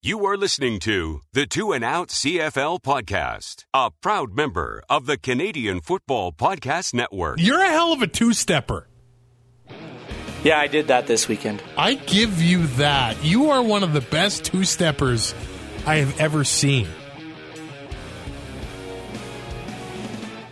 You are listening to the Two and Out CFL podcast, a proud member of the Canadian Football Podcast Network. You're a hell of a two stepper. Yeah, I did that this weekend. I give you that. You are one of the best two steppers I have ever seen.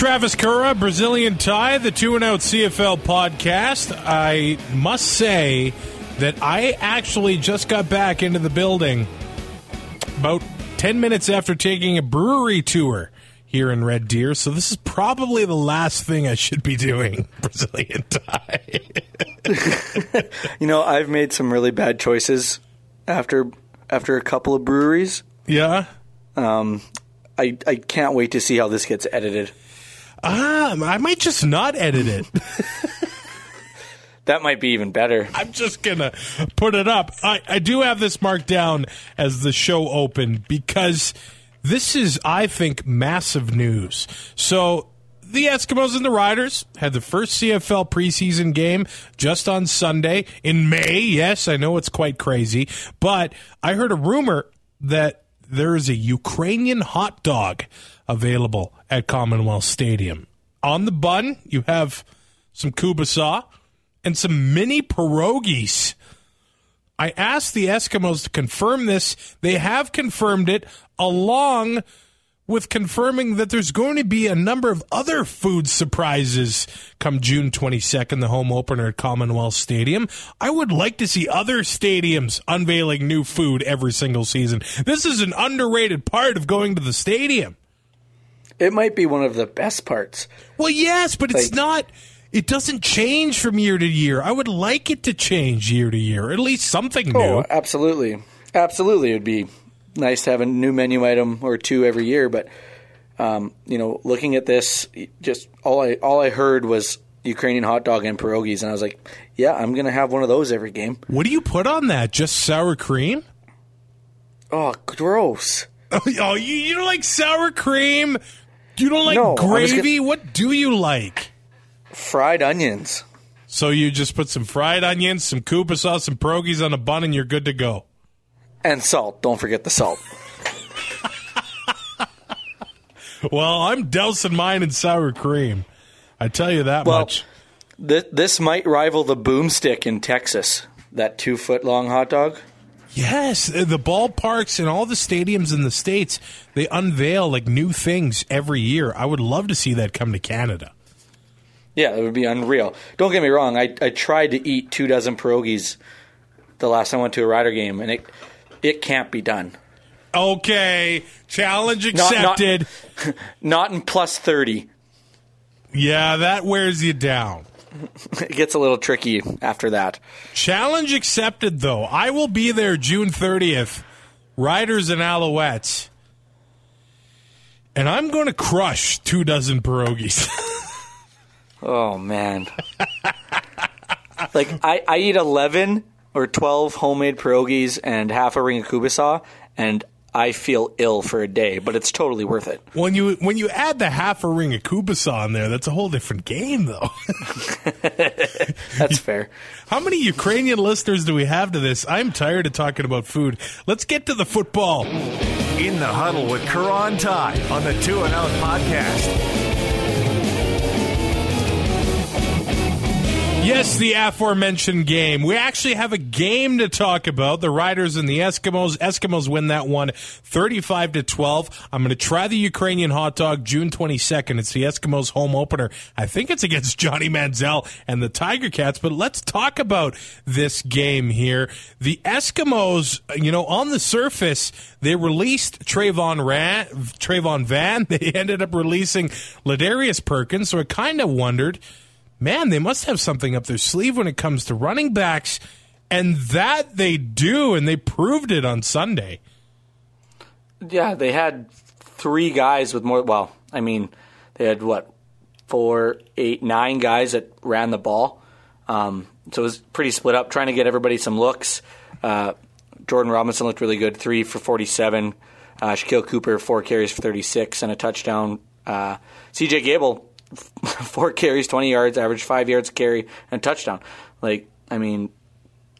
Travis Kura, Brazilian Tie, the Two and Out CFL podcast. I must say that I actually just got back into the building about 10 minutes after taking a brewery tour here in Red Deer. So this is probably the last thing I should be doing, Brazilian Tie. You know, I've made some really bad choices after after a couple of breweries. yeah? Um, I I can't wait to see how this gets edited. Ah, I might just not edit it. That might be even better. I'm just gonna put it up. I, I do have this marked down as the show opened because this is, I think, massive news. So the Eskimos and the Riders had the first CFL preseason game just on Sunday in May. Yes, I know it's quite crazy, but I heard a rumor that there is a Ukrainian hot dog available at Commonwealth Stadium. On the bun, you have some kubasa and some mini pierogies. I asked the Eskimos to confirm this. They have confirmed it, along with confirming that there's going to be a number of other food surprises come June 22nd, the home opener at Commonwealth Stadium. I would like to see other stadiums unveiling new food every single season. This is an underrated part of going to the stadium. It might be one of the best parts. Well, yes, but it's Like- not. It doesn't change from year to year. I would like it to change year to year, at least something oh, new. Oh, absolutely, absolutely. It would be nice to have a new menu item or two every year. But um, you know, looking at this, just all I all I heard was Ukrainian hot dog and pierogies, and I was like, yeah, I'm gonna have one of those every game. What do you put on that? Just sour cream? Oh, gross. Oh, you, you don't like sour cream? You don't like No, gravy? What do you like? Fried onions. So you just put some fried onions, some kubasa, some pierogies on a bun, and you're good to go. And salt. Don't forget the salt. Well, I'm dousing mine in sour cream. I tell you that Well, much. This, this might rival the boomstick in Texas. That two foot long hot dog. Yes, uh, the ballparks and all the stadiums in the states they unveil like new things every year. I would love to see that come to Canada. Yeah, it would be unreal. Don't get me wrong. I, I tried to eat two dozen pierogies the last time I went to a Rider game, and it it can't be done. Okay, challenge Not- not- accepted. Not in plus thirty. yeah, that wears you down. It gets a little tricky after that. Challenge accepted, though. I will be there June 30th. Riders and Alouettes. And I'm going to crush two dozen pierogies. Oh man. like I, I eat eleven or twelve homemade pierogies and half a ring of kubasa, and I feel ill for a day, but it's totally worth it. when you when you add the half a ring of kubasa on there, that's a whole different game, though. That's fair. How many Ukrainian listeners do we have to this? I'm tired of talking about food. Let's get to the football. In the huddle with Karan Ty on the Two and Out podcast. Yes, the aforementioned game. We actually have a game to talk about. The Riders and the Eskimos. Eskimos win that one 35 to 12. I'm going to try the Ukrainian hot dog June 22nd. It's the Eskimos home opener. I think it's against Johnny Manziel and the Tiger Cats, but let's talk about this game here. The Eskimos, you know, on the surface, they released Trayvon Ran, Travon Van. They ended up releasing Ladarius Perkins, so I kind of wondered man, they must have something up their sleeve when it comes to running backs. And that they do, and they proved it on Sunday. Yeah, they had three guys with more. Well, I mean, they had what four, eight, nine guys that ran the ball. Um, so it was pretty split up, trying to get everybody some looks. Uh, Jordan Robinson looked really good, three for 47. Uh, Shaquille Cooper, four carries for 36 and a touchdown. Uh, CJ Gable, four carries, 20 yards, average five yards carry, and touchdown. Like, I mean,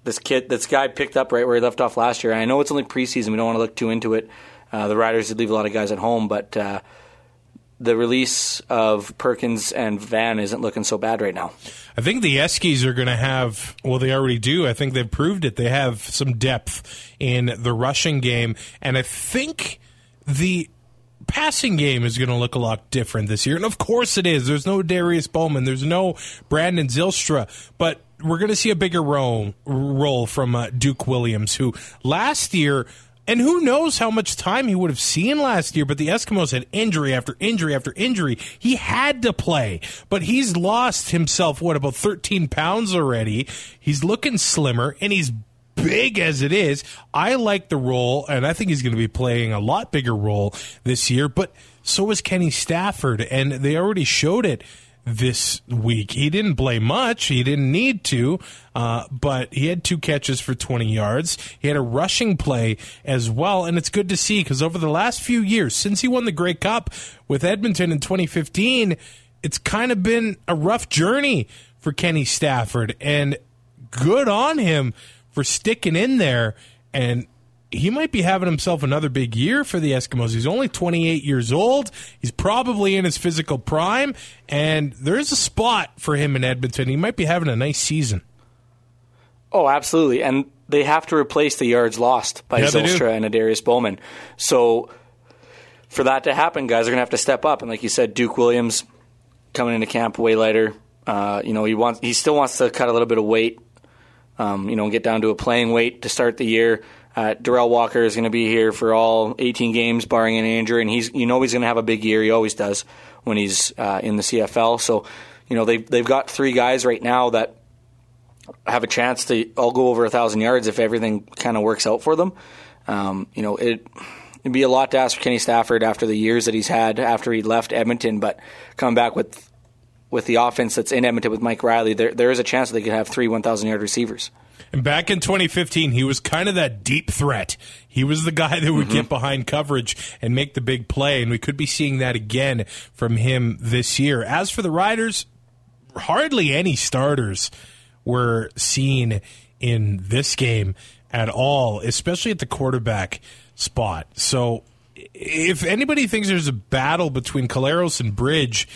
this kid, this guy picked up right where he left off last year. I know it's only preseason; we don't want to look too into it. Uh, the Riders did leave a lot of guys at home, but uh, the release of Perkins and Van isn't looking so bad right now. I think the Eskies are going to have, well, they already do. I think they've proved it. They have some depth in the rushing game. And I think the passing game is going to look a lot different this year. And of course it is. There's no Darius Bowman, there's no Brandon Zylstra. But we're going to see a bigger role, role from uh, Duke Williams, who last year and who knows how much time he would have seen last year, but the Eskimos had injury after injury after injury. He had to play, but he's lost himself, what, about 13 pounds already. He's looking slimmer, and he's big as it is. I like the role, and I think he's going to be playing a lot bigger role this year, but so is Kenny Stafford, and they already showed it this week. He didn't play much. He didn't need to, uh, but he had two catches for 20 yards. He had a rushing play as well, and it's good to see because over the last few years, since he won the Grey Cup with Edmonton in 2015, it's kind of been a rough journey for Kenny Stafford, and good on him for sticking in there and he might be having himself another big year for the Eskimos. He's only 28 years old. He's probably in his physical prime, and there is a spot for him in Edmonton. He might be having a nice season. Oh, absolutely. And they have to replace the yards lost by Yeah, Zylstra and Adarius Bowman. So for that to happen, guys are going to have to step up. And like you said, Duke Williams coming into camp way lighter. Uh, you know, he wants he still wants to cut a little bit of weight. Um, you know, get down to a playing weight to start the year. Uh, Derel Walker is going to be here for all 18 games, barring an injury, and he's you know he's going to have a big year. He always does when he's uh, in the CFL. So, you know they've they've got three guys right now that have a chance to all go over a thousand yards if everything kind of works out for them. Um, you know it. It'd be a lot to ask for Kenny Stafford after the years that he's had after he left Edmonton, but come back with with the offense that's in Edmonton with Mike Reilly, there there is a chance that they could have three 1,000 yard receivers. And back in 2015, he was kind of that deep threat. He was the guy that would get mm-hmm. behind coverage and make the big play, and we could be seeing that again from him this year. As for the Riders, hardly any starters were seen in this game at all, especially at the quarterback spot. So if anybody thinks there's a battle between Collaros and Bridge,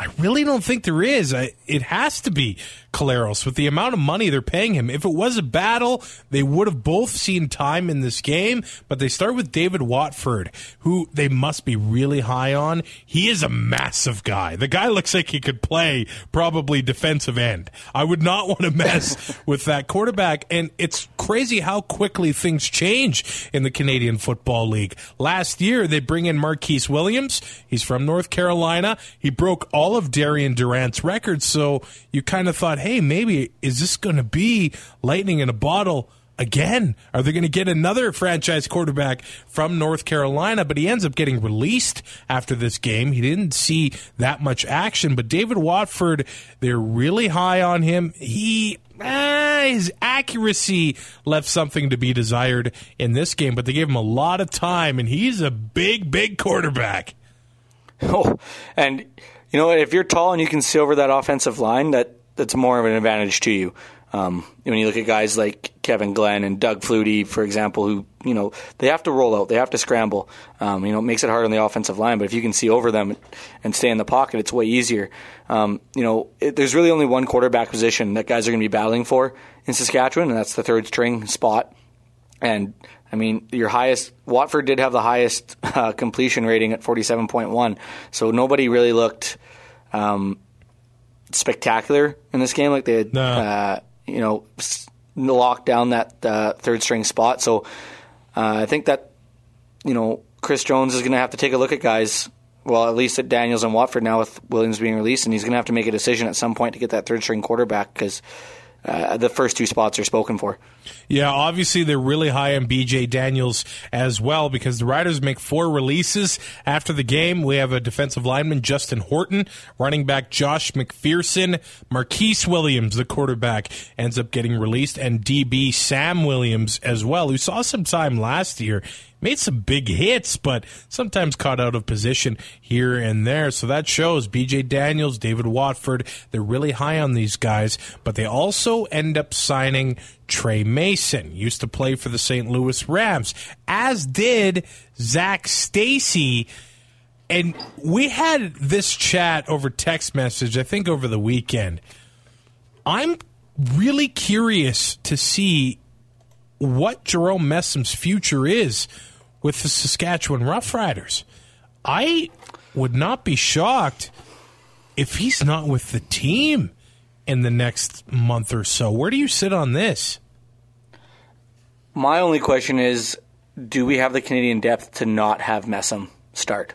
I really don't think there is. I, it has to be Collaros with the amount of money they're paying him. If it was a battle, they would have both seen time in this game, but they start with David Watford, who they must be really high on. He is a massive guy. The guy looks like he could play probably defensive end. I would not want to mess with that quarterback, and it's crazy how quickly things change in the Canadian Football League. Last year, they bring in Marquise Williams. He's from North Carolina. He broke all of Darian Durant's records, so you kind of thought, hey, maybe is this going to be lightning in a bottle? Again, are they going to get another franchise quarterback from North Carolina? But he ends up getting released after this game. He didn't see that much action. But David Watford, they're really high on him. He ah, his accuracy left something to be desired in this game, but they gave him a lot of time, and he's a big, big quarterback. Oh, and you know if you're tall and you can see over that offensive line, that that's more of an advantage to you. Um, when you look at guys like Kevin Glenn and Doug Flutie, for example, who you know they have to roll out, they have to scramble. Um, you know, it makes it hard on the offensive line. But if you can see over them and stay in the pocket, it's way easier. Um, you know, it, there's really only one quarterback position that guys are going to be battling for in Saskatchewan, and that's the third string spot. And I mean, your highest Watford did have the highest uh, completion rating at 47.1, so nobody really looked um, spectacular in this game. Like they had, No. uh, you know, locked down that uh, third string spot. So uh, I think that you know Chris Jones is going to have to take a look at guys. Well, at least at Daniels and Watford now with Williams being released, and he's going to have to make a decision at some point to get that third string quarterback because uh, the first two spots are spoken for. Yeah, obviously they're really high on BJ Daniels as well because the Riders make four releases after the game. We have a defensive lineman, Justin Horton, running back Josh McPherson, Marquise Williams, the quarterback, ends up getting released, and DB Sam Williams as well, who saw some time last year made some big hits, but sometimes caught out of position here and there. So that shows BJ Daniels, David Watford, they're really high on these guys, but they also end up signing Tre Mason, used to play for the St. Louis Rams, as did Zach Stacy. And we had this chat over text message, I think over the weekend. I'm really curious to see what Jerome Messam's future is with the Saskatchewan Roughriders. I would not be shocked if he's not with the team in the next month or so. Where do you sit on this? My only question is do we have the Canadian depth to not have Messam start?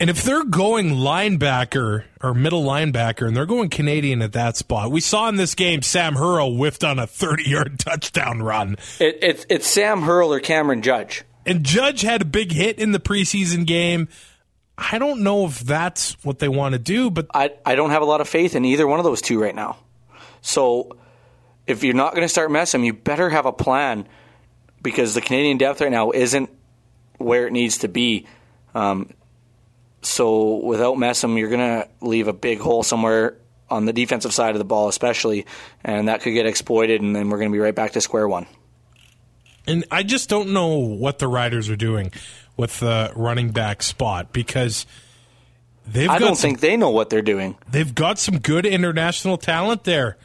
And if they're going linebacker or middle linebacker and they're going Canadian at that spot, we saw in this game Sam Hurl whiffed on a 30 yard touchdown run. It, it, it's Sam Hurl or Cameron Judge. And Judge had a big hit in the preseason game. I don't know if that's what they want to do, but I, I don't have a lot of faith in either one of those two right now. So if you're not going to start Messam, you better have a plan because the Canadian depth right now isn't where it needs to be. Um, so without Messam, you're going to leave a big hole somewhere on the defensive side of the ball, especially, and that could get exploited, and then we're going to be right back to square one. And I just don't know what the Riders are doing with the running back spot because they've. I don't some, think they know what they're doing. They've got some good international talent there.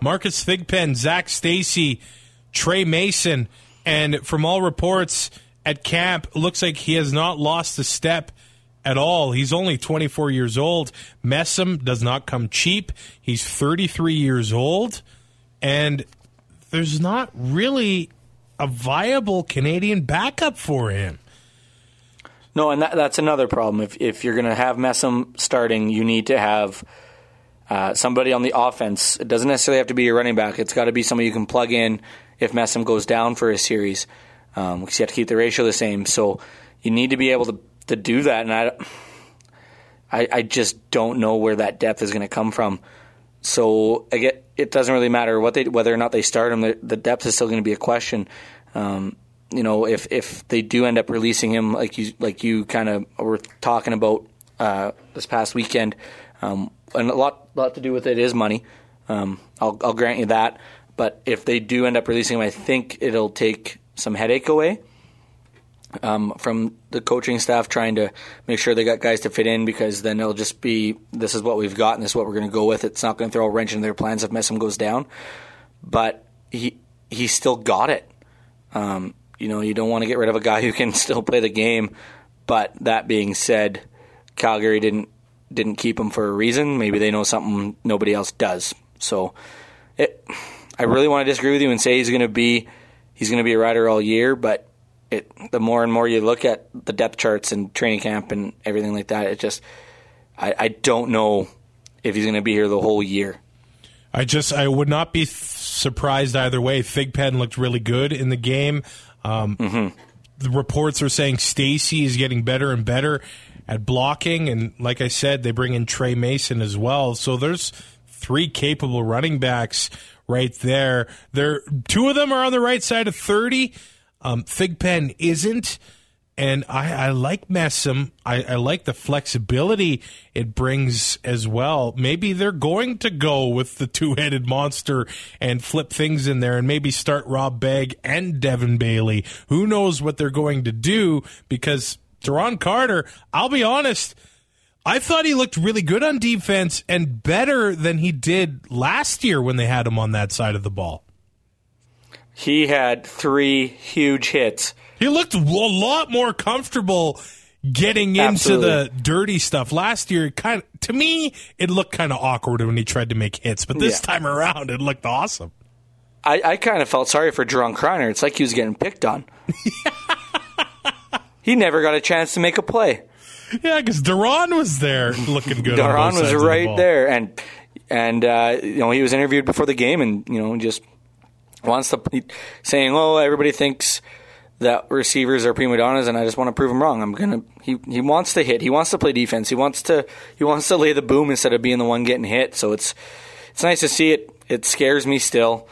Marcus Thigpen, Zach Stacy, Tre Mason, and from all reports at camp, looks like he has not lost a step at all. He's only 24 years old. Messam does not come cheap. He's 33 years old, and there's not really a viable Canadian backup for him. No, and that, that's another problem. If if you're going to have Messam starting, you need to have uh, somebody on the offense. It doesn't necessarily have to be a running back. It's got to be somebody you can plug in if Messam goes down for a series, um, because you have to keep the ratio the same. So you need to be able to to do that, and I, I, I just don't know where that depth is going to come from. So get it doesn't really matter what they whether or not they start him. The, the depth is still going to be a question. Um, you know, if if they do end up releasing him, like you like you kind of were talking about uh, this past weekend, um, and a lot lot to do with it is money. Um, I'll I'll grant you that. But if they do end up releasing him, I think it'll take some headache away um, from the coaching staff trying to make sure they got guys to fit in because then it'll just be this is what we've got and this is what we're going to go with. It's not going to throw a wrench into their plans if Messam goes down, but he he still got it. Um, you know, you don't want to get rid of a guy who can still play the game. But that being said, Calgary didn't didn't keep him for a reason. Maybe they know something nobody else does. So, it, I really want to disagree with you and say he's going to be he's going to be a rider all year, but it the more and more you look at the depth charts and training camp and everything like that, it just I, I don't know if he's going to be here the whole year. I just I would not be surprised either way. Thigpen looked really good in the game. Um, mm-hmm. The reports are saying Stacy is getting better and better at blocking, and like I said, they bring in Tre Mason as well. So there's three capable running backs right there. There, two of them are on the right side of thirty. Um, Thigpen isn't. And I, I like Messam. I, I like the flexibility it brings as well. Maybe they're going to go with the two headed monster and flip things in there and maybe start Rob Bagg and Devin Bailey. Who knows what they're going to do because Duron Carter, I'll be honest, I thought he looked really good on defense and better than he did last year when they had him on that side of the ball. He had three huge hits. He looked a lot more comfortable getting Absolutely. into the dirty stuff. Last year, kind of, to me, it looked kind of awkward when he tried to make hits, but this yeah. time around, it looked awesome. I, I kind of felt sorry for Duron Criner. It's like he was getting picked on. he never got a chance to make a play. Yeah, because Duron was there looking good. Duron was right there, and and uh, you know he was interviewed before the game, and you know just wants to saying, "Oh, everybody thinks." that receivers are prima donnas, and I just want to prove him wrong. I'm gonna. He he wants to hit. He wants to play defense. He wants to he wants to lay the boom instead of being the one getting hit. So it's it's nice to see it. It scares me still.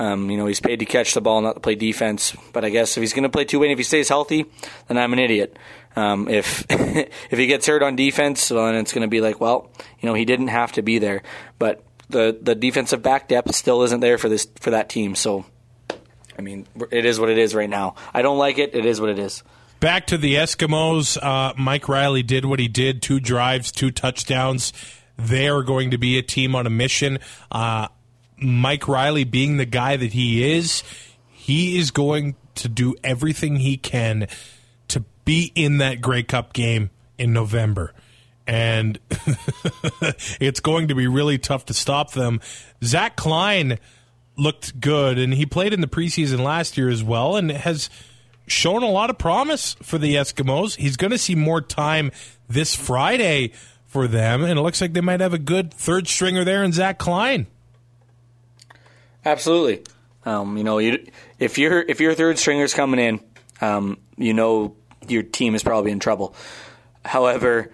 Um, you know, he's paid to catch the ball, not to play defense. But I guess if he's going to play two way, and if he stays healthy, then I'm an idiot. Um, if if he gets hurt on defense, then it's going to be like, well, you know, he didn't have to be there. But the the defensive back depth still isn't there for this for that team. So I mean, it is what it is right now. I don't like it. It is what it is. Back to the Eskimos. Uh, Mike Reilly did what he did two drives, two touchdowns. They are going to be a team on a mission. Uh, Mike Reilly, being the guy that he is, he is going to do everything he can to be in that Grey Cup game in November. And it's going to be really tough to stop them. Zach Kline looked good, and he played in the preseason last year as well, and has shown a lot of promise for the Eskimos. He's going to see more time this Friday for them, and it looks like they might have a good third stringer there in Zach Kline. Absolutely. Um, you know, you, if your if your third stringer's coming in, um, you know your team is probably in trouble. However,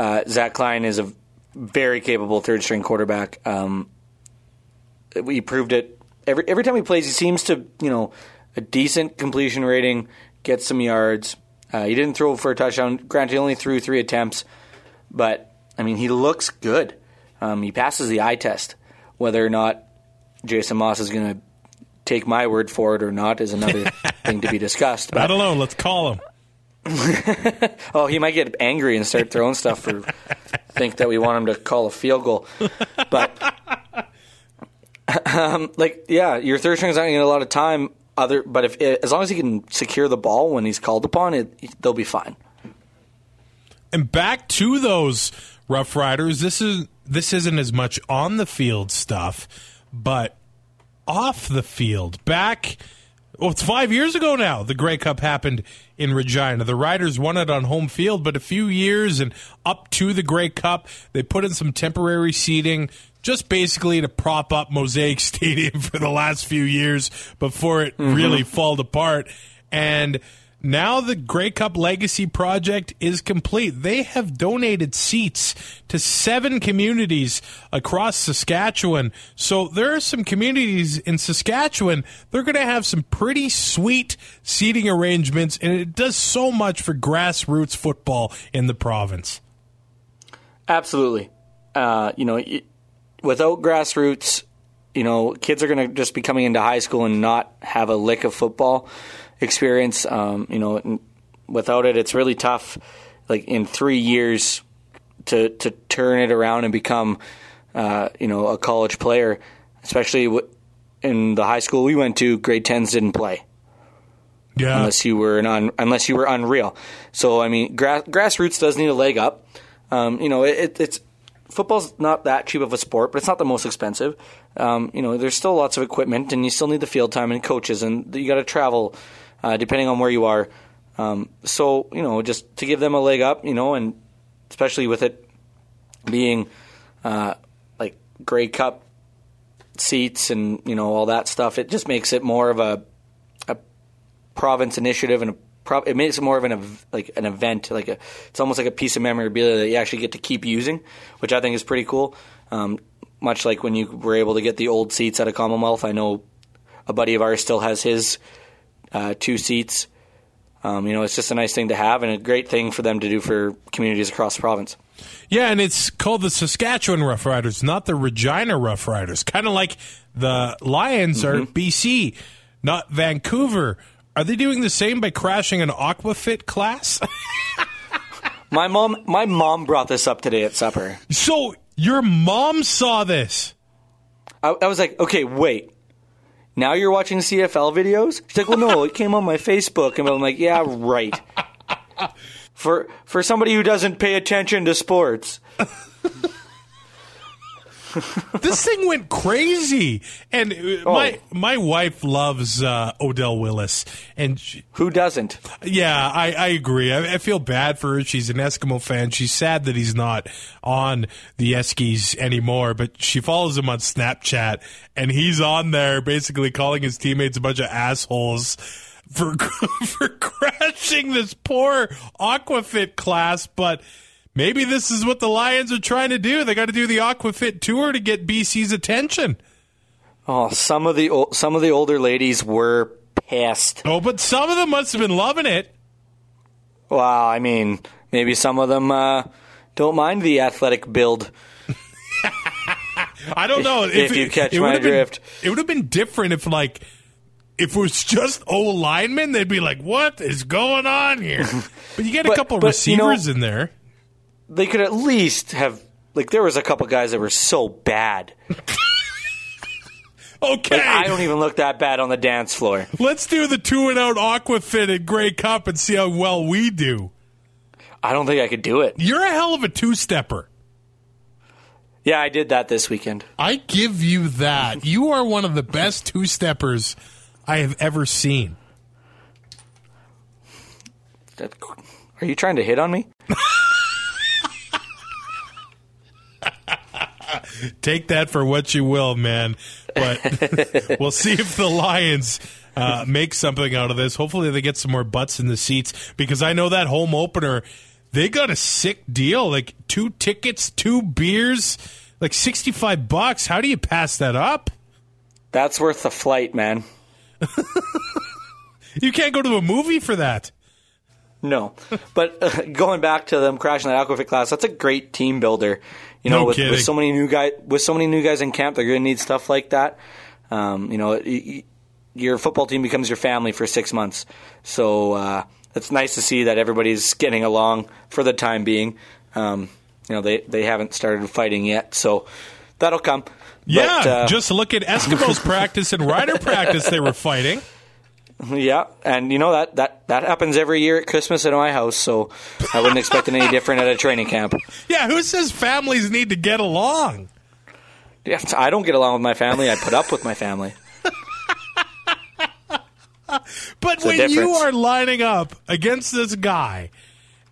uh, Zach Kline is a very capable third string quarterback. Um, we proved it every every time he plays. He seems to you know a decent completion rating, get some yards. Uh, he didn't throw for a touchdown. Granted, he only threw three attempts, but I mean he looks good. Um, he passes the eye test. Whether or not Jason Maas is going to take my word for it or not is another thing to be discussed. But, I don't know. Let's call him. oh, he might get angry and start throwing stuff for think that we want him to call a field goal. But um, like, yeah, your third string's not going to get a lot of time. Other, but if as long as he can secure the ball when he's called upon, it they'll be fine. And back to those Rough Riders. This is this isn't as much on the field stuff, but off the field. Back, well, it's five years ago now. The Grey Cup happened in Regina. The Riders won it on home field, but a few years and up to the Grey Cup, they put in some temporary seating just basically to prop up Mosaic Stadium for the last few years before it mm-hmm. really fall apart. And now the Grey Cup Legacy Project is complete. They have donated seats to seven communities across Saskatchewan. So there are some communities in Saskatchewan. They're going to have some pretty sweet seating arrangements, and it does so much for grassroots football in the province. Absolutely. Uh, you know, without grassroots, you know, kids are going to just be coming into high school and not have a lick of football experience. Um, you know, without it, it's really tough. Like in three years, to to turn it around and become, uh, you know, a college player, especially in the high school we went to, grade tens didn't play. Yeah. Unless you were an un, unless you were unreal. So I mean, gra- grassroots does need a leg up. Um, you know, it, it's football's not that cheap of a sport, but it's not the most expensive. Um, you know, there's still lots of equipment, and you still need the field time and coaches, and you got to travel uh, depending on where you are. Um, so you know, just to give them a leg up, you know, and especially with it being uh, like Grey Cup seats and you know all that stuff, it just makes it more of a, a province initiative and a it makes it more of an like an event, like a it's almost like a piece of memorabilia that you actually get to keep using, which I think is pretty cool. Um, much like when you were able to get the old seats at a Commonwealth, I know a buddy of ours still has his uh, two seats. Um, you know, it's just a nice thing to have and a great thing for them to do for communities across the province. Yeah, and it's called the Saskatchewan Rough Riders, not the Regina Rough Riders. Kind of like the Lions mm-hmm. are BC, not Vancouver. Are they doing the same by crashing an Aquafit class? my mom, my mom brought this up today at supper. So your mom saw this. I, I was like, okay, wait. Now you're watching CFL videos? She's like, well, no, it came on my Facebook, and I'm like, yeah, right. For for somebody who doesn't pay attention to sports. this thing went crazy, and uh, Oh. my my wife loves uh, Odell Willis, and she, Who doesn't? yeah, I, I agree. I, I feel bad for her. She's an Eskimo fan. She's sad that he's not on the Eskies anymore, but she follows him on Snapchat, and he's on there basically calling his teammates a bunch of assholes for for crashing this poor Aquafit class, but. Maybe this is what the Lions are trying to do. They got to do the Aquafit tour to get BC's attention. Oh, some of the some of the older ladies were pissed. Oh, but some of them must have been loving it. Well, I mean, maybe some of them uh, don't mind the athletic build. I don't know If you catch it my would've been- drift. it would have been different if, like, if it was just O linemen, they'd be like, "What is going on here?" But you get a couple but, you know- receivers in there. They could at least have like there was a couple guys that were so bad. Okay, Like, I don't even look that bad on the dance floor. let's do the two and out Aquafit and Grey Cup and see how well we do. I don't think I could do it. You're a hell of a two stepper. Yeah, I did that this weekend. I give you that. You are one of the best two steppers I have ever seen. That- Are you trying to hit on me? take that for what you will, man. But we'll see if the Lions uh, make something out of this. Hopefully, they get some more butts in the seats because I know that home opener. They got a sick deal, like two tickets, two beers, like sixty-five bucks. How do you pass that up? That's worth the flight, man. You can't go to a movie for that. No, but uh, going back to them crashing that Aquafit class, that's a great team builder. You know, No with, with so many new guys, with so many new guys in camp, they're going to need stuff like that. Um, you know, y- y- your football team becomes your family for six months, so uh, it's nice to see that everybody's getting along for the time being. Um, you know, they they haven't started fighting yet, so that'll come. Yeah, But, uh, just look at Eskimos practice and rider practice. They were fighting. Yeah, and you know that, that that happens every year at Christmas at my house, so I wouldn't expect it any different at a training camp. Yeah, who says families need to get along? Yeah, I don't get along with my family. I put up with my family. But a when you are lining up against this guy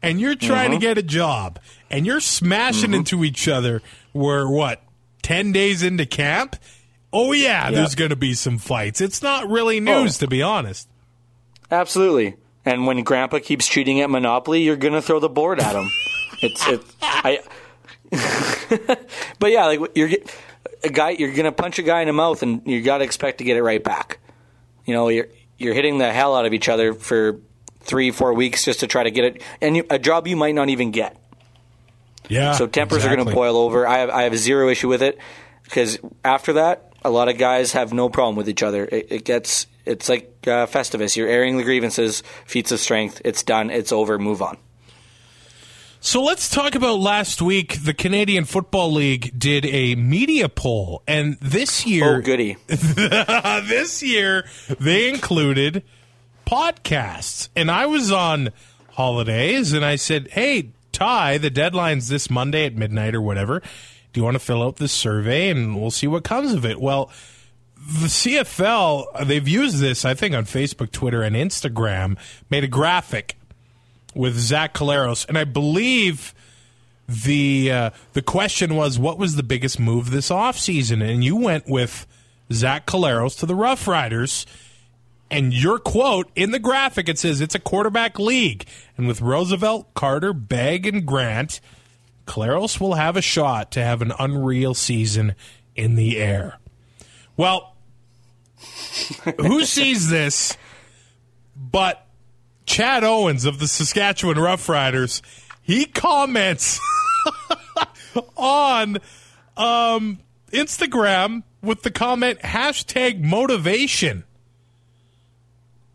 and you're trying Mm-hmm. to get a job and you're smashing into each other, we're what, 10 days into camp? Oh, yeah, there's going to be some fights. It's not really oh. news, Oh. to be honest. Absolutely. And when Grandpa keeps cheating at Monopoly, you're gonna throw the board at him. it's it. I. but yeah, like you're a guy, you're gonna punch a guy in the mouth, and you got to expect to get it right back. You know, you're you're hitting the hell out of each other for three, four weeks just to try to get it, and you, a job you might not even get. Yeah. So tempers are going to boil over. I have I have zero issue with it because after that, a lot of guys have no problem with each other. It, it gets it's like uh, Festivus. You're airing the grievances, feats of strength. It's done. It's over. Move on. So let's talk about last week. The Canadian Football League did a media poll, and this year, Oh, goody. this year they included podcasts. And I was on holidays and I said, Hey, Ty, the deadline's this Monday at midnight or whatever. You want to fill out this survey and we'll see what comes of it? Well, the CFL, they've used this, I think, on Facebook, Twitter, and Instagram, made a graphic with Zach Collaros. And I believe the uh, the question was, what was the biggest move this offseason? And you went with Zach Collaros to the Rough Riders. And your quote in the graphic, it says it's a quarterback league. And with Roosevelt, Carter, Bagg, and Grant, Collaros will have a shot to have an unreal season in the air. Well, who sees this but Chad Owens of the Saskatchewan Roughriders? He comments on um, Instagram with the comment hashtag motivation.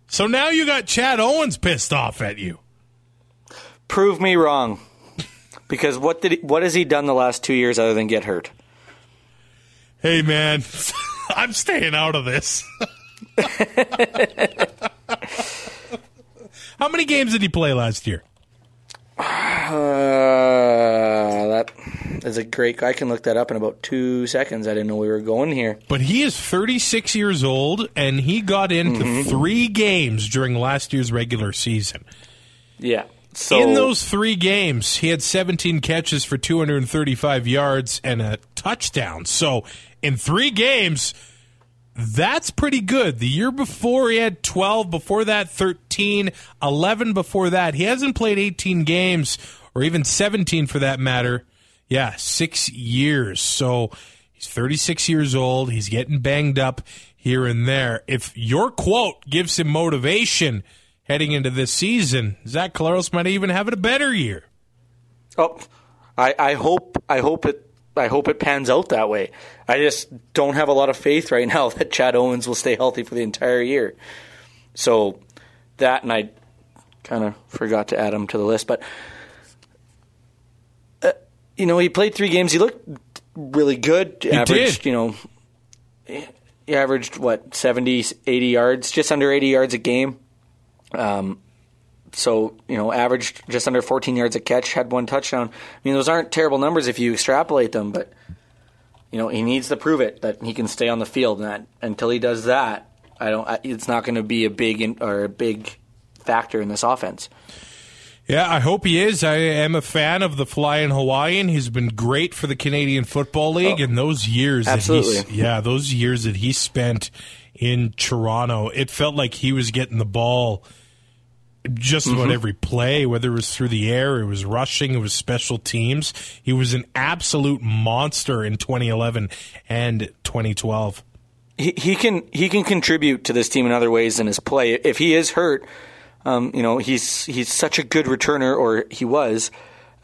So now you got Chad Owens pissed off at you. Prove me wrong. Because what did he, what has he done the last two years other than get hurt? Hey man, I'm staying out of this. How many games did he play last year? Uh, That's a great. I can look that up in about two seconds. I didn't know we were going here. But he is 36 years old, and he got into Mm-hmm. three games during last year's regular season. Yeah. So In those three games, he had 17 catches for 235 yards and a touchdown. So in three games, that's pretty good. The year before, he had 12. Before that, 13. 11 before that. He hasn't played 18 games, or even 17 for that matter. Yeah, six years. So he's 36 years old. He's getting banged up here and there. If your quote gives him motivation heading into this season, Zach Collaros might even have a better year. Oh, I, I hope I hope it I hope it pans out that way. I just don't have a lot of faith right now that Chad Owens will stay healthy for the entire year. So that and I kind of forgot to add him to the list, but uh, you know he played three games. He looked really good. averaged did. you know he averaged what 70 80 yards, just under 80 yards a game. Um, so you know, averaged just under 14 yards a catch, had one touchdown. I mean, those aren't terrible numbers if you extrapolate them, but you know, he needs to prove it that he can stay on the field. And that until he does that, I don't. I- It's not going to be a big in, or a big factor in this offense. Yeah, I hope he is. I am a fan of the Flying Hawaiian. He's been great for the Canadian Football League, and those years, that Oh, absolutely. yeah, those years that he spent in Toronto, it felt like he was getting the ball just about Mm-hmm. every play, whether it was through the air, it was rushing, it was special teams. He was an absolute monster in 2011 and 2012. he, he can he can contribute to this team in other ways than his play. If he is hurt, um, you know he's he's such a good returner, or he was.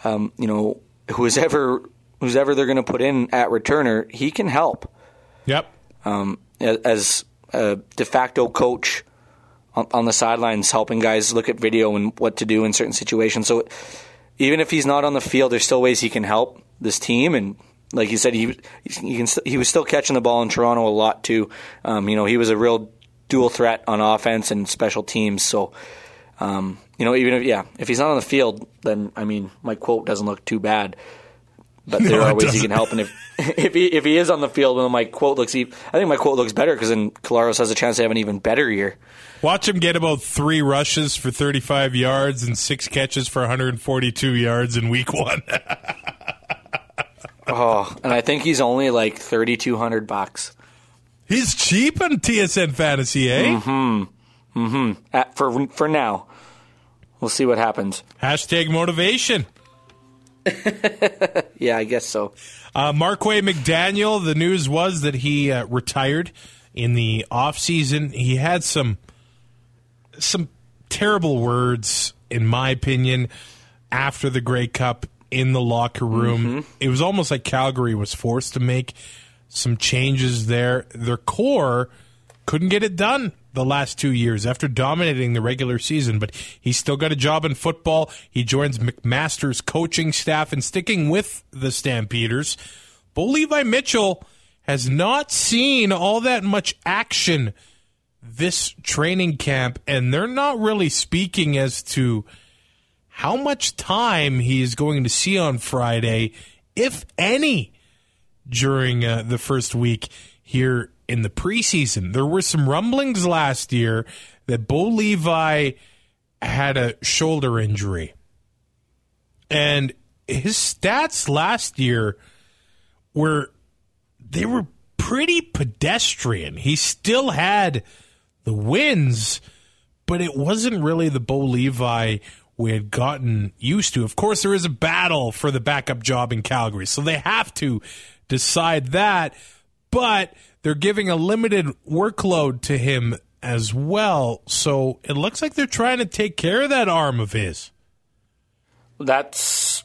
Um, you know, who's ever who's ever they're going to put in at returner, he can help Yep. um, a- as a de facto coach on, the sidelines, helping guys look at video and what to do in certain situations. So even if he's not on the field, there's still ways he can help this team. And like you said, he he, can, he was still catching the ball in Toronto a lot too. Um, you know, he was a real dual threat on offense and special teams. So. Um, you know, even if yeah, if he's not on the field, then I mean, my quote doesn't look too bad. But there No, are ways he can help, and if if he if he is on the field, then my quote looks. I think my quote looks better because then Collaros has a chance to have an even better year. Watch him get about three rushes for 35 yards and six catches for 142 yards in week one. Oh, and I think he's only like thirty two hundred bucks He's cheap on TSN Fantasy, eh? Mm-hmm. at, for for now. We'll see what happens. Hashtag motivation. Yeah, I guess so. Uh, Marquay McDaniel, the news was that he uh, retired in the offseason. He had some some terrible words, in my opinion, after the Grey Cup in the locker room. Mm-hmm. It was almost like Calgary was forced to make some changes there. Their core couldn't get it done the last two years after dominating the regular season, but he's still got a job in football. He joins McMaster's coaching staff and sticking with the Stampeders. Bo Levi Mitchell has not seen all that much action this training camp, and they're not really speaking as to how much time he is going to see on Friday, if any, during uh, the first week here in the preseason. There were some rumblings last year that Bo Levi had a shoulder injury. And his stats last year were they were pretty pedestrian. He still had the wins, but it wasn't really the Bo Levi we had gotten used to. Of course, there is a battle for the backup job in Calgary, so they have to decide that, but they're giving a limited workload to him as well. So it looks like they're trying to take care of that arm of his. That's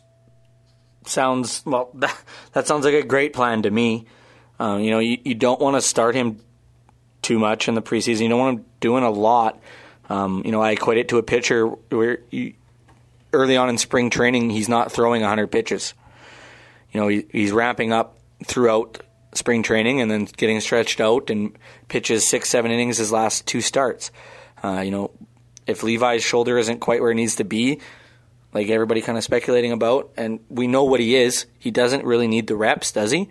sounds well. That, that sounds like a great plan to me. Um, you know, you, you don't want to start him too much in the preseason. You don't want him doing a lot. Um, you know, I equate it to a pitcher where you, early on in spring training, he's not throwing 100 pitches. You know, he, he's ramping up throughout spring training and then getting stretched out and pitches six, seven innings his last two starts. Uh, you know, if Levi's shoulder isn't quite where it needs to be, like everybody kind of speculating about, and we know what he is. He doesn't really need the reps, does he?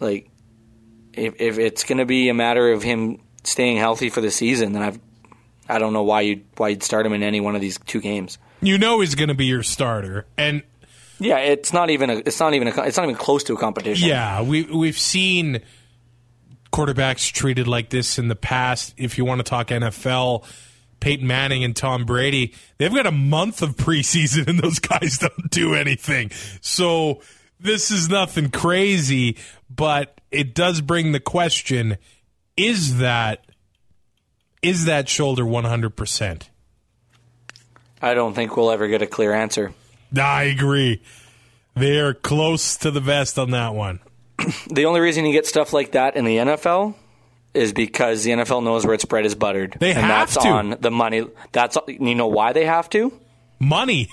Like, if if it's going to be a matter of him staying healthy for the season, then I've I don't know why you why you'd start him in any one of these two games. You know he's going to be your starter, and Yeah, it's not even a it's not even a it's not even close to a competition. yeah, we we've seen quarterbacks treated like this in the past. If you want to talk NFL, Peyton Manning and Tom Brady, they've got a month of preseason, and those guys don't do anything. So this is nothing crazy, but it does bring the question: Is that is that shoulder one hundred percent? I don't think we'll ever get a clear answer. I agree. They're close to the vest on that one. The only reason you get stuff like that in the NFL is because the NFL knows where its bread is buttered. They and have that's to. on the money. That's you know why they have to? Money.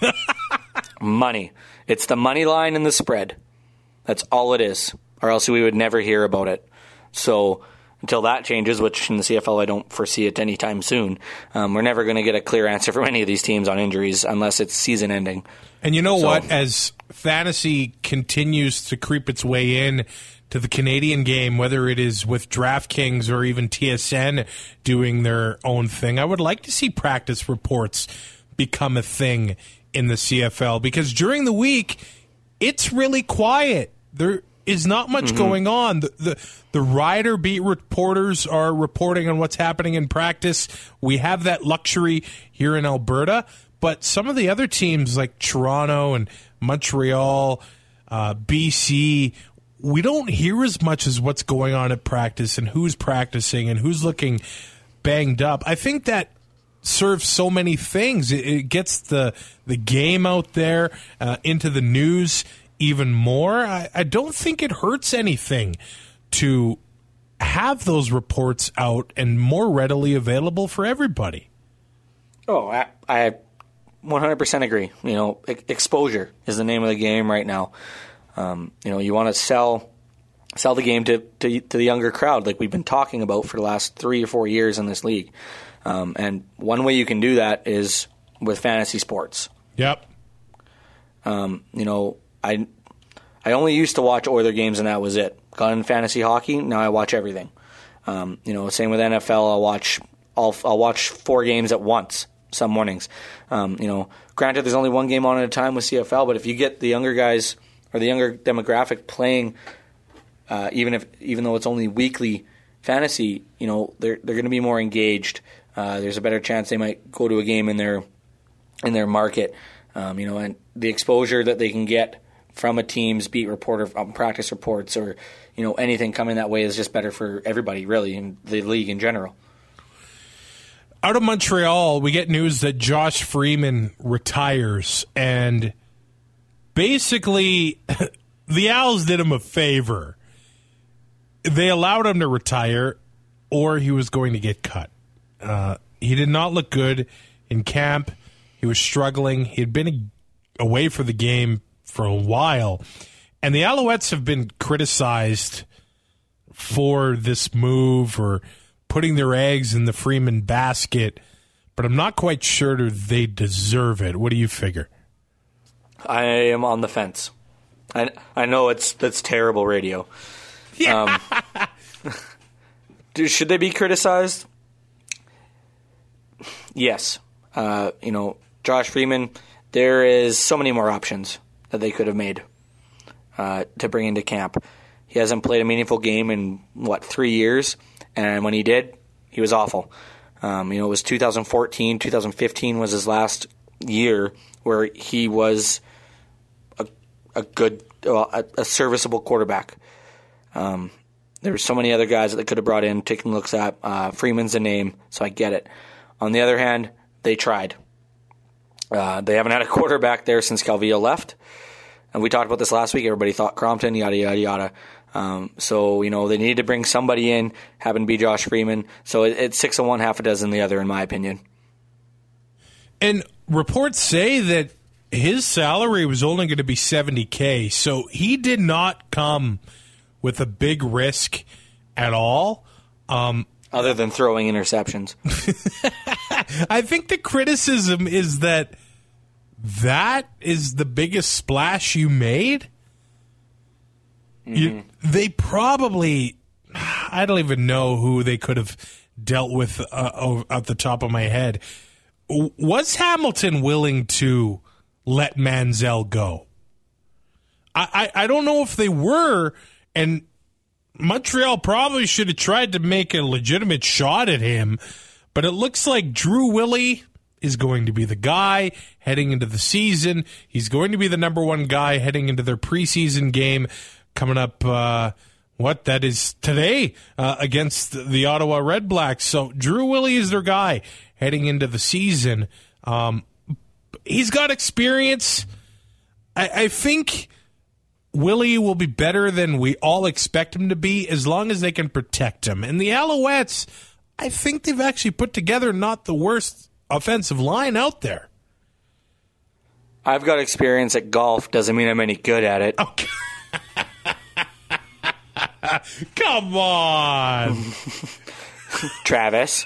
Money. It's the money line and the spread. That's all it is. Or else we would never hear about it. So until that changes, which in the CFL I don't foresee it anytime soon, um, we're never going to get a clear answer from any of these teams on injuries unless it's season ending. And you know So- what? As fantasy continues to creep its way in to the Canadian game, whether it is with DraftKings or even TSN doing their own thing, I would like to see practice reports become a thing in the CFL because during the week, it's really quiet. There is not much going on. The, the the rider beat reporters are reporting on what's happening in practice. We have that luxury here in Alberta, but some of the other teams like Toronto and Montreal, uh, BC, we don't hear as much as what's going on at practice and who's practicing and who's looking banged up. I think that serves so many things. It, it gets the the game out there uh, into the news even more. I, I don't think it hurts anything to have those reports out and more readily available for everybody. Oh, I, I 100% agree. You know, e- exposure is the name of the game right now. Um, you know, you want to sell sell the game to, to to the younger crowd, like we've been talking about for the last three or four years in this league. Um, and one way you can do that is with fantasy sports. Yep. Um, you know, I I only used to watch Oiler games and that was it. Got in fantasy hockey, now I watch everything. Um, you know, same with NFL. I'll watch I'll I'll watch four games at once some mornings. Um, you know, granted, there's only one game on at a time with CFL, but if you get the younger guys or the younger demographic playing, uh, even if even though it's only weekly fantasy, you know, they're they're going to be more engaged. Uh, there's a better chance they might go to a game in their in their market. Um, you know, and the exposure that they can get from a team's beat reporter um, practice reports or you know anything coming that way is just better for everybody really in the league in general. Out of Montreal, we get news that Josh Freeman retires, and basically, the Als did him a favor. They allowed him to retire, or he was going to get cut. Uh, he did not look good in camp. He was struggling. He had been away for the game for a while, and the Alouettes have been criticized for this move or putting their eggs in the Freeman basket, but I'm not quite sure they deserve it. What do you figure? I am on the fence. I I know it's that's terrible radio. Um, do, should they be criticized? Yes. Uh, you know, Josh Freeman. There is so many more options that they could have made uh, to bring into camp. He hasn't played a meaningful game in what three years, and when he did, he was awful. Um, you know, it was 2014, 2015 was his last year where he was a, a good, well, a, a serviceable quarterback. Um, there were so many other guys that they could have brought in, taking looks at. Uh, Freeman's a name, so I get it. On the other hand, they tried. Uh, they haven't had a quarterback there since Calvillo left. And we talked about this last week. Everybody thought Crompton, yada, yada, yada. Um, so, you know, they needed to bring somebody in, happened to be Josh Freeman. So it, it's six of one, half a dozen the other, in my opinion. And reports say that his salary was only going to be 70K, so he did not come with a big risk at all. Um, Other than throwing interceptions. I think the criticism is that that is the biggest splash you made? You, they probably, I don't even know who they could have dealt with uh, at the top of my head. Was Hamilton willing to let Manziel go? I, I, I don't know if they were, and Montreal probably should have tried to make a legitimate shot at him, but it looks like Drew Willy is going to be the guy heading into the season. He's going to be the number one guy heading into their preseason game coming up. Uh, what that is today uh, against the Ottawa Redblacks. So Drew Willy is their guy heading into the season. Um, he's got experience. I, I think Willy will be better than we all expect him to be as long as they can protect him. And the Alouettes, I think they've actually put together not the worst offensive line out there. I've got experience at golf. Doesn't mean I'm any good at it. Okay. Come on. Travis.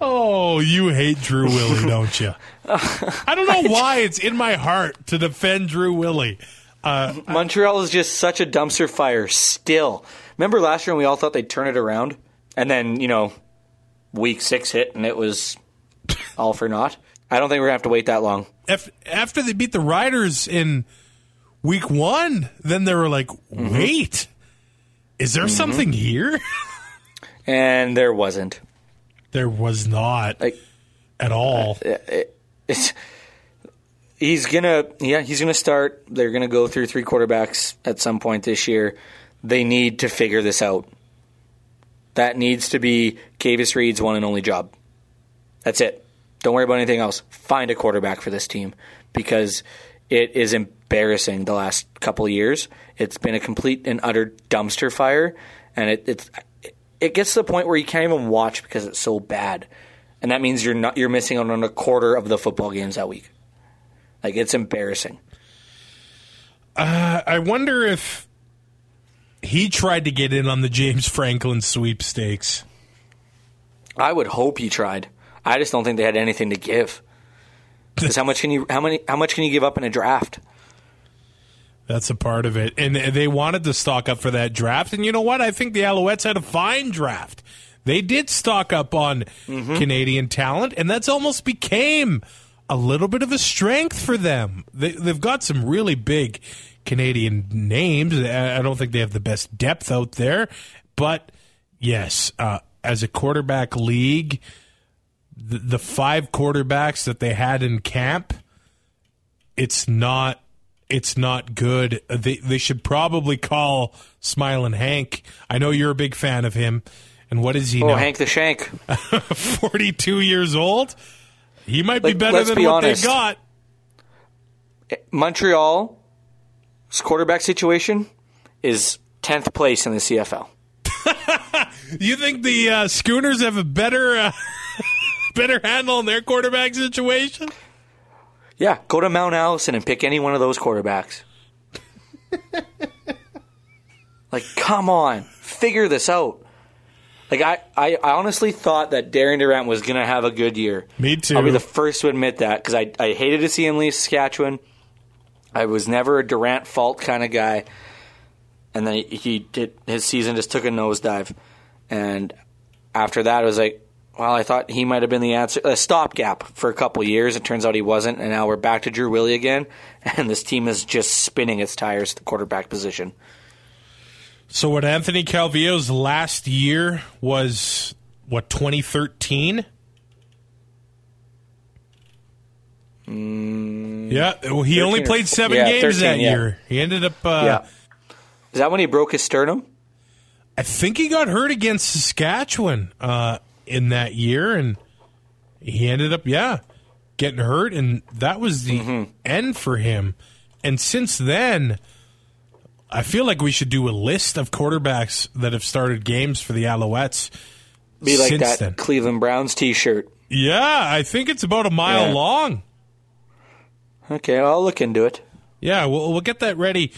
Oh, you hate Drew Willy, don't you? I don't know why it's in my heart to defend Drew Willy. Uh, Montreal is just such a dumpster fire still. Remember last year when we all thought they'd turn it around? And then, you know, week six hit and it was all for naught? I don't think we're going to have to wait that long. if, after they beat the Riders in week one, then they were like, mm-hmm. wait, is there mm-hmm. something here? And there wasn't. there was not Like, at all. Uh, it's he's gonna yeah he's gonna start they're gonna go through three quarterbacks at some point this year they need to figure this out. That needs to be Kavis Reed's one and only job. That's it. Don't worry about anything else. Find a quarterback for this team because it is embarrassing the last couple years. It's been a complete and utter dumpster fire and it it's it gets to the point where you can't even watch because it's so bad. And that means you're not you're missing out on a quarter of the football games that week. Like it's embarrassing. Uh, I wonder if he tried to get in on the James Franklin sweepstakes. I would hope he tried. I just don't think they had anything to give. Because how much can you how many how much can you give up in a draft? That's a part of it. And they wanted to stock up for that draft. And you know what? I think the Alouettes had a fine draft. They did stock up on mm-hmm. Canadian talent, and that's almost became a little bit of a strength for them. They, they've got some really big Canadian names. I don't think they have the best depth out there. But yes, uh, as a quarterback league, the, the five quarterbacks that they had in camp, it's not it's not good. They they should probably call Smiling Hank. I know you're a big fan of him. And what is he Oh, now? Hank the Shank. 42 years old? He might be better than be what honest. they got. Montreal's quarterback situation is tenth place in the CFL. You think the uh, Schooners have a better uh, better handle on their quarterback situation? Yeah, go to Mount Allison and pick any one of those quarterbacks. like, come on, figure this out. Like, I, I, I honestly thought that Darian Durant was going to have a good year. Me too. I'll be the first to admit that because I, I hated to see him leave Saskatchewan. I was never a Durant fault kind of guy. And then he, he did, his season just took a nosedive. And after that, it was like, well, I thought he might have been the answer, a stopgap for a couple years. It turns out he wasn't, and now we're back to Drew Willy again, and this team is just spinning its tires at the quarterback position. So what Anthony Calvillo's last year was what 2013? Yeah, well, he only played seven yeah, games 13, that yeah. year. He ended up. Uh, yeah, is that when he broke his sternum? I think he got hurt against Saskatchewan uh, in that year, and he ended up, yeah, getting hurt, and that was the Mm-hmm. end for him. And since then, I feel like we should do a list of quarterbacks that have started games for the Alouettes. Be like that then. Cleveland Browns T-shirt. Yeah, I think it's about a mile Yeah. long. Okay, I'll look into it. Yeah, we'll we'll get that ready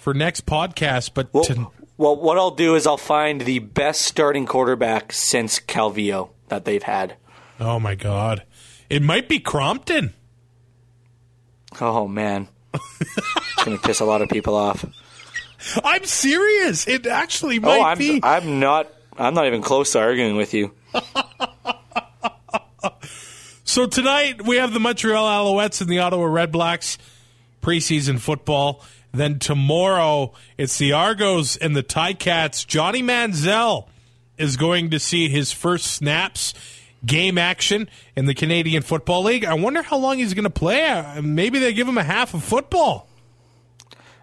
for next podcast. But Well, to, well, what I'll do is I'll find the best starting quarterback since Calvillo that they've had. oh my god, It might be Crompton. Oh man, it's gonna piss a lot of people off. I'm serious. It actually oh, might Oh, I'm be. I'm not I'm not even close to arguing with you. So tonight we have the Montreal Alouettes and the Ottawa Redblacks preseason football. Then tomorrow it's the Argos and the Ticats. Johnny Manziel is going to see his first snaps, game action in the Canadian Football League. I wonder how long he's going to play. Uh, Maybe they give him a half of football.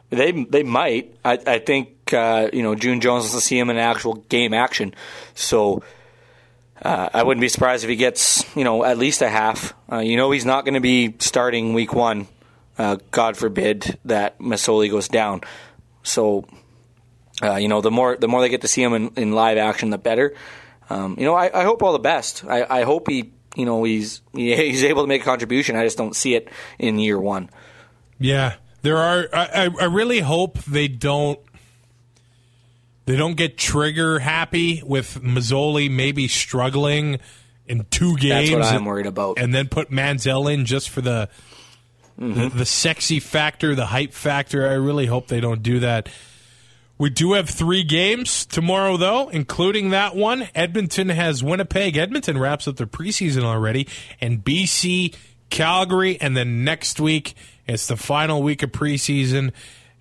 They they might. I I think uh, you know June Jones to see him in actual game action, so. Uh, I wouldn't be surprised if he gets, you know, at least a half. Uh, you know, he's not going to be starting week one. Uh, God forbid that Masoli goes down. So, uh, you know, the more the more they get to see him in, in live action, the better. Um, you know, I, I hope all the best. I, I hope he, you know, he's he's able to make a contribution. I just don't see it in year one. Yeah, there are. I, I- I really hope they don't. They don't get trigger happy with Masoli maybe struggling in two games. That's what I'm worried about. And then put Manziel in just for the, the mm-hmm. the sexy factor, the hype factor. I really hope they don't do that. We do have three games tomorrow, though, including that one. Edmonton has Winnipeg. Edmonton wraps up their preseason already, and BC, Calgary, and then next week it's the final week of preseason,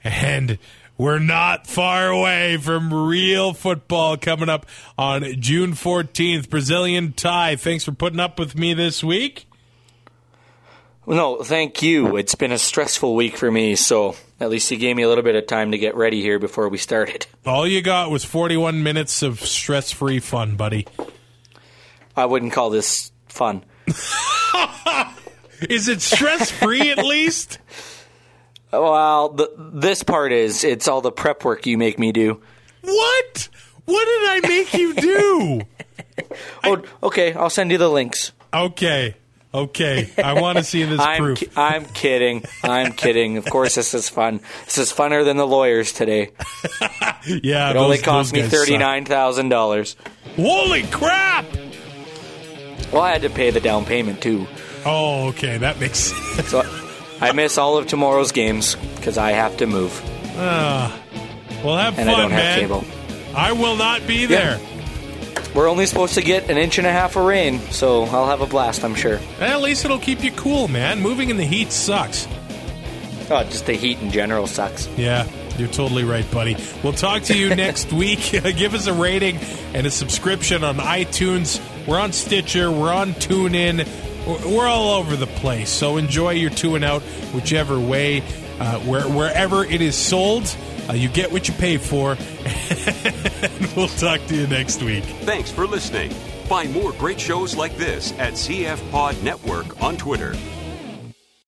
and we're not far away from real football coming up on June 14th. Brazilian tie. Thanks for putting up with me this week. No, thank you. It's been a stressful week for me, so at least you gave me a little bit of time to get ready here before we started. All you got was 41 minutes of stress free fun, buddy. I wouldn't call this fun. Is it stress free at least? Well, the, this part is it's all the prep work you make me do. What? What did I make you do? Oh, okay. I'll send you the links. Okay. Okay. I want to see this I'm proof. ki- I'm kidding. I'm kidding. Of course, this is fun. This is funner than the lawyers today. yeah. It only cost me thirty nine thousand dollars. Holy crap! Well, I had to pay the down payment too, Oh, okay. That makes sense. so I miss all of tomorrow's games because I have to move ah. Well, have and fun, I don't man. have cable. I will not be there. We're only supposed to get an inch and a half of rain, so I'll have a blast. I'm sure. At least it'll keep you cool, man. Moving in the heat sucks. Oh, just the heat in general sucks. Yeah, you're totally right, buddy. We'll talk to you next week. Give us a rating and a subscription on iTunes. We're on Stitcher. We're on TuneIn. We're all over the place. So enjoy your two and out, whichever way, uh, where, wherever it is sold. Uh, you get what you pay for. and we'll talk to you next week. Thanks for listening. Find more great shows like this at CF Pod Network on Twitter.